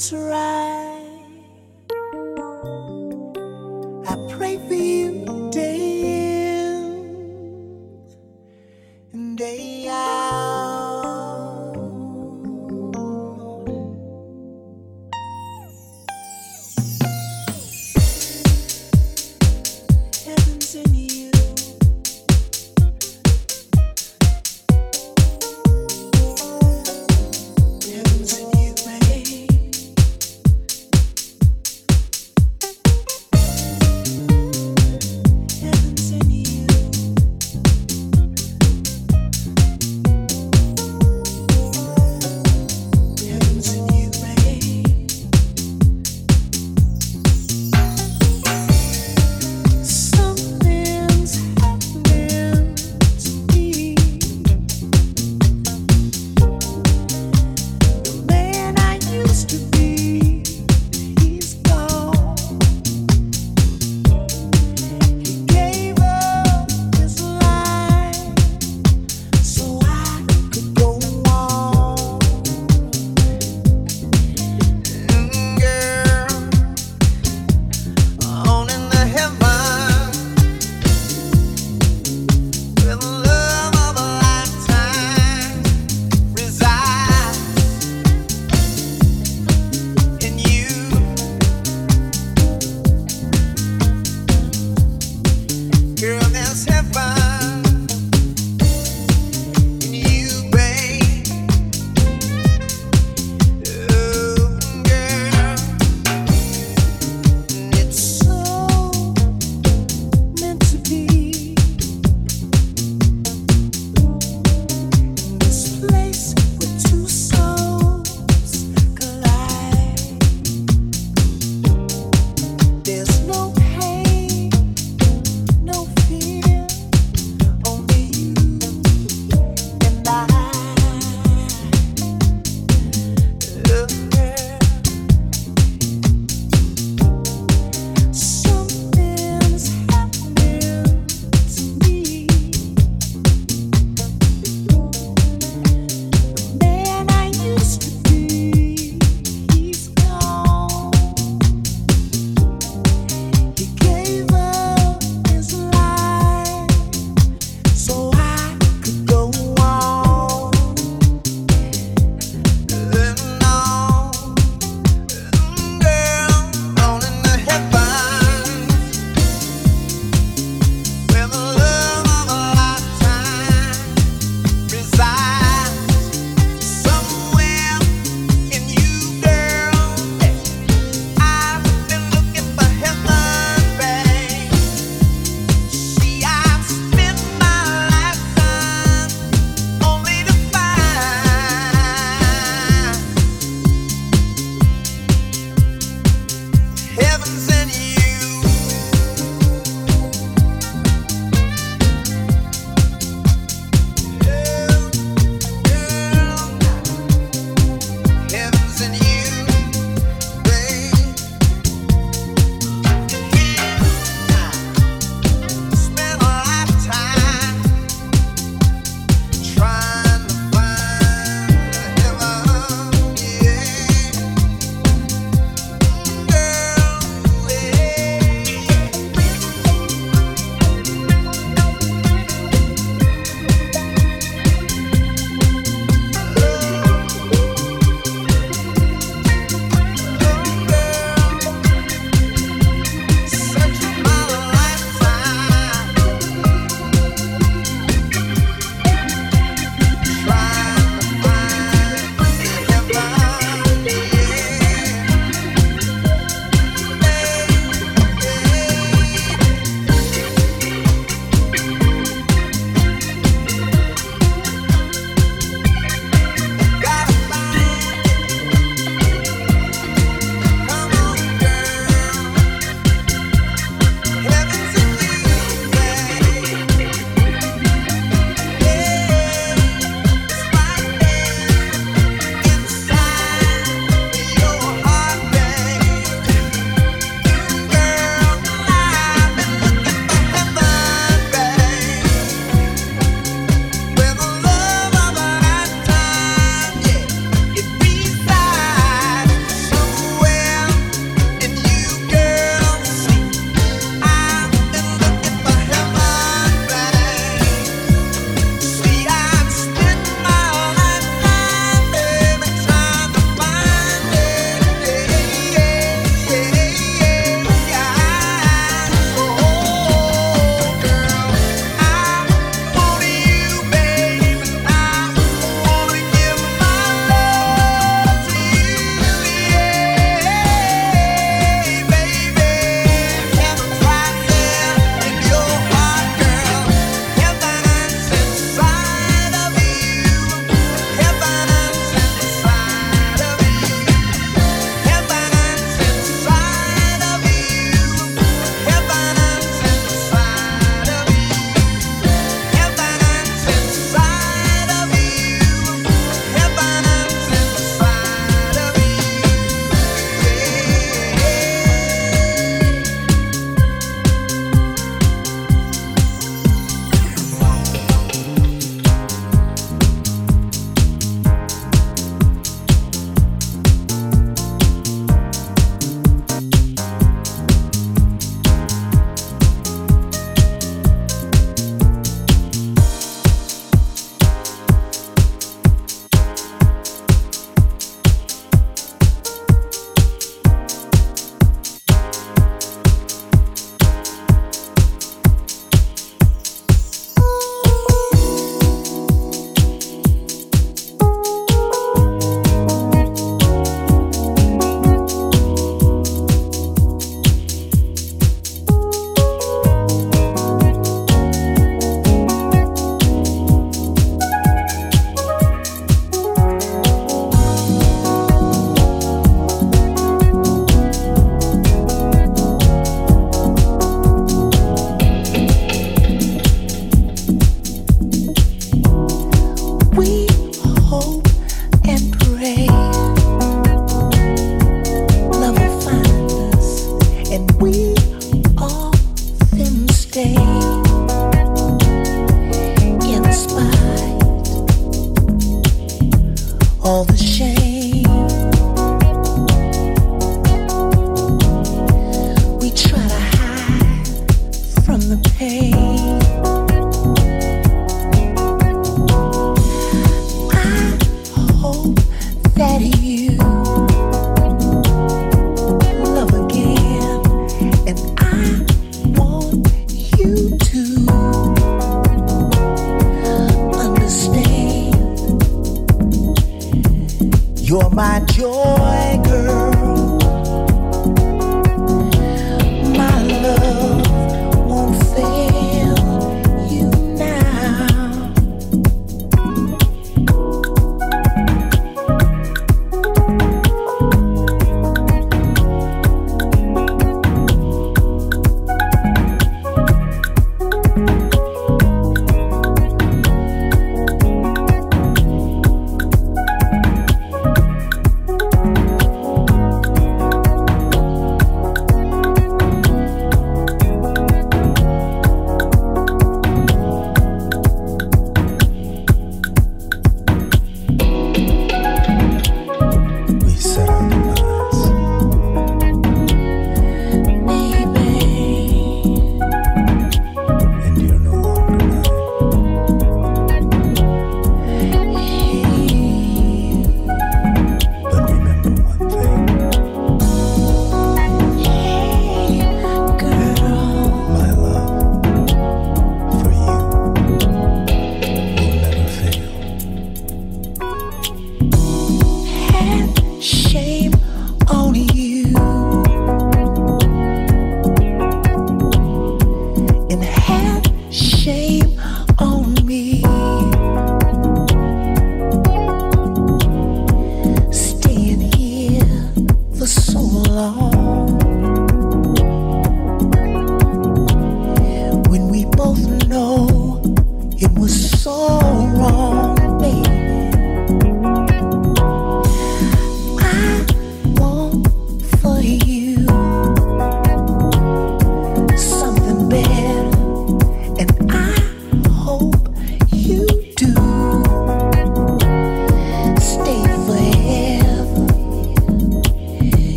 it's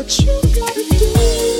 what you gotta do.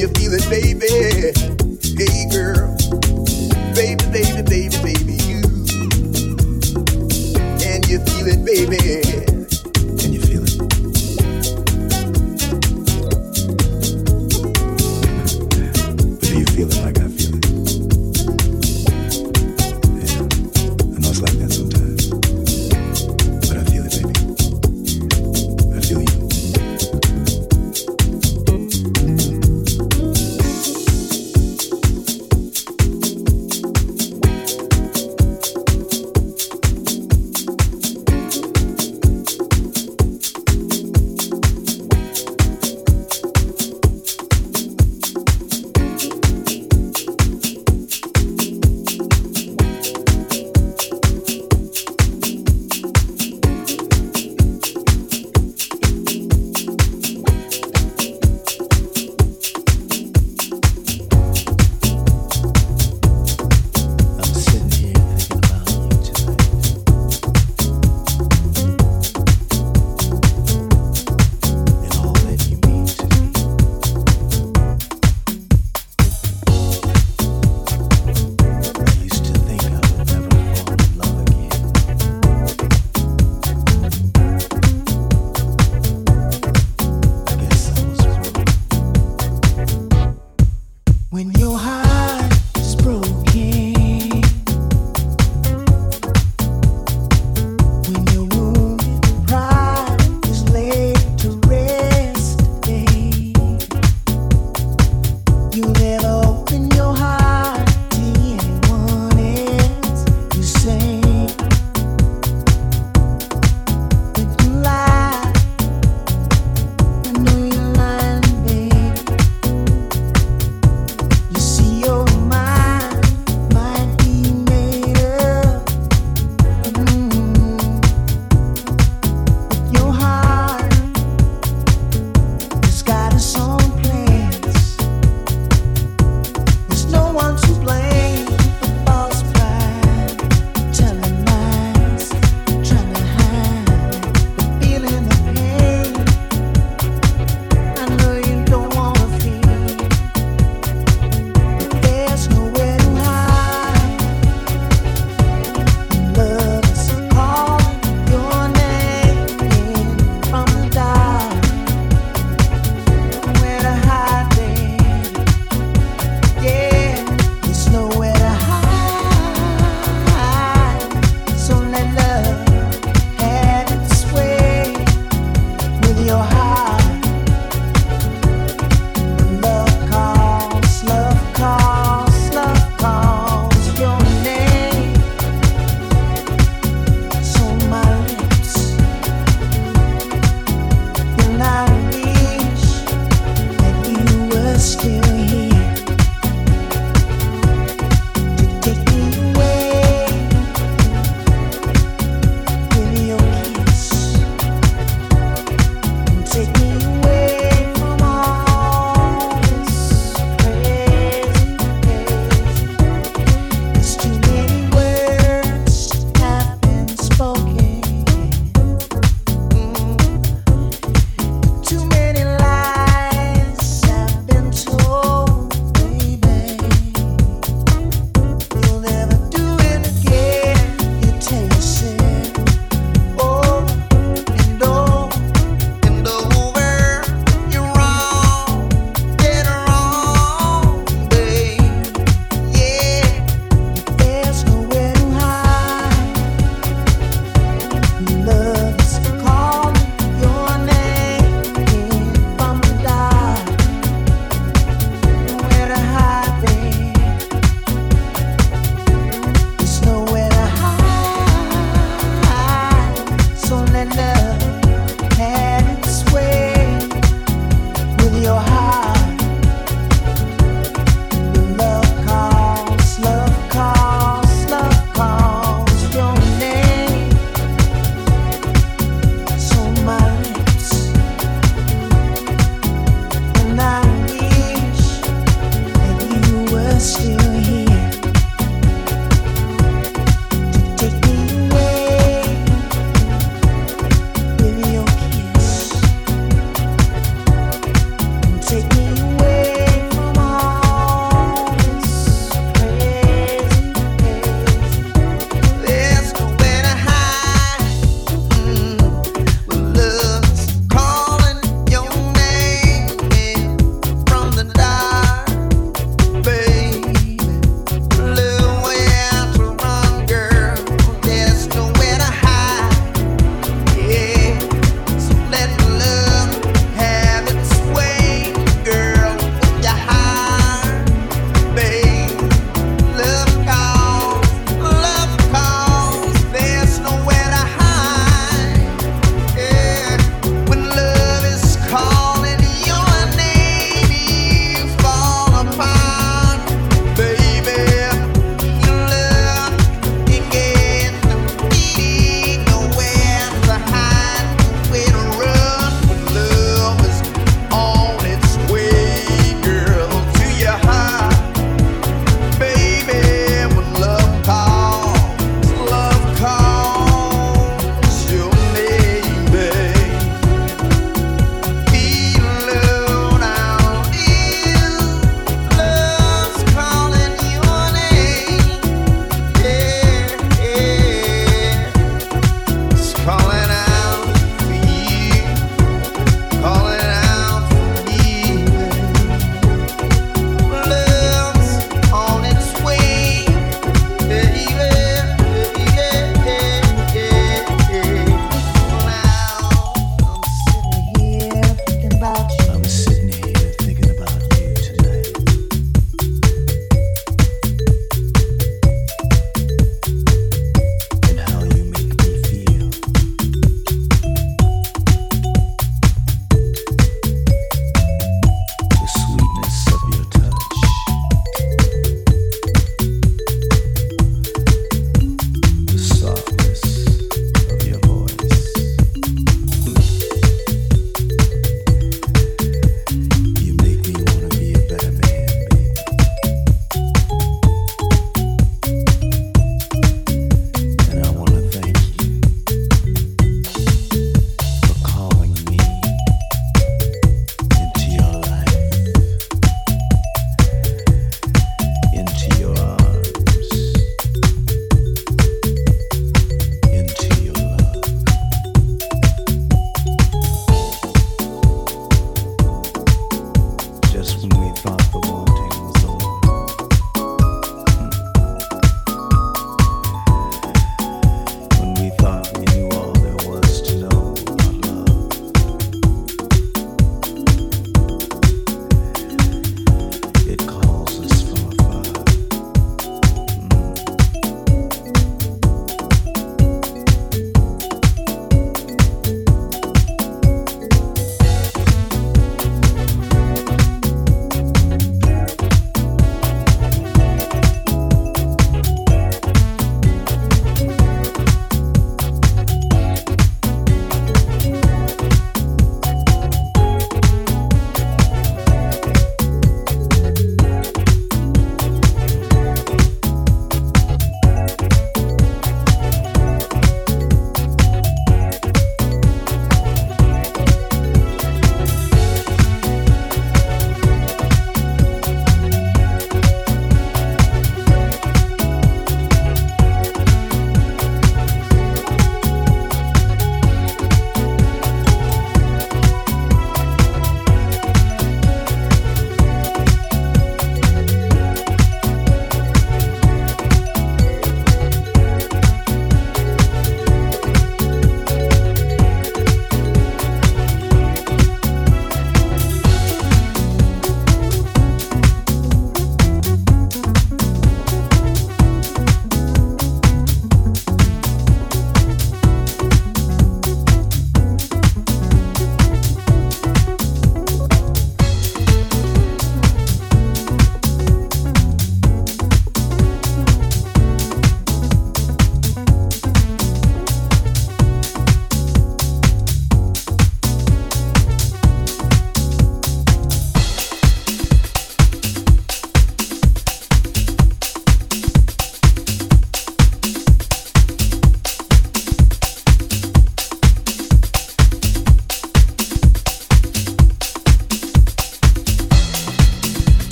you feel it, baby? Hey, girl. Baby, baby, baby, baby, you. Can you feel it, baby?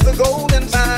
The golden vine.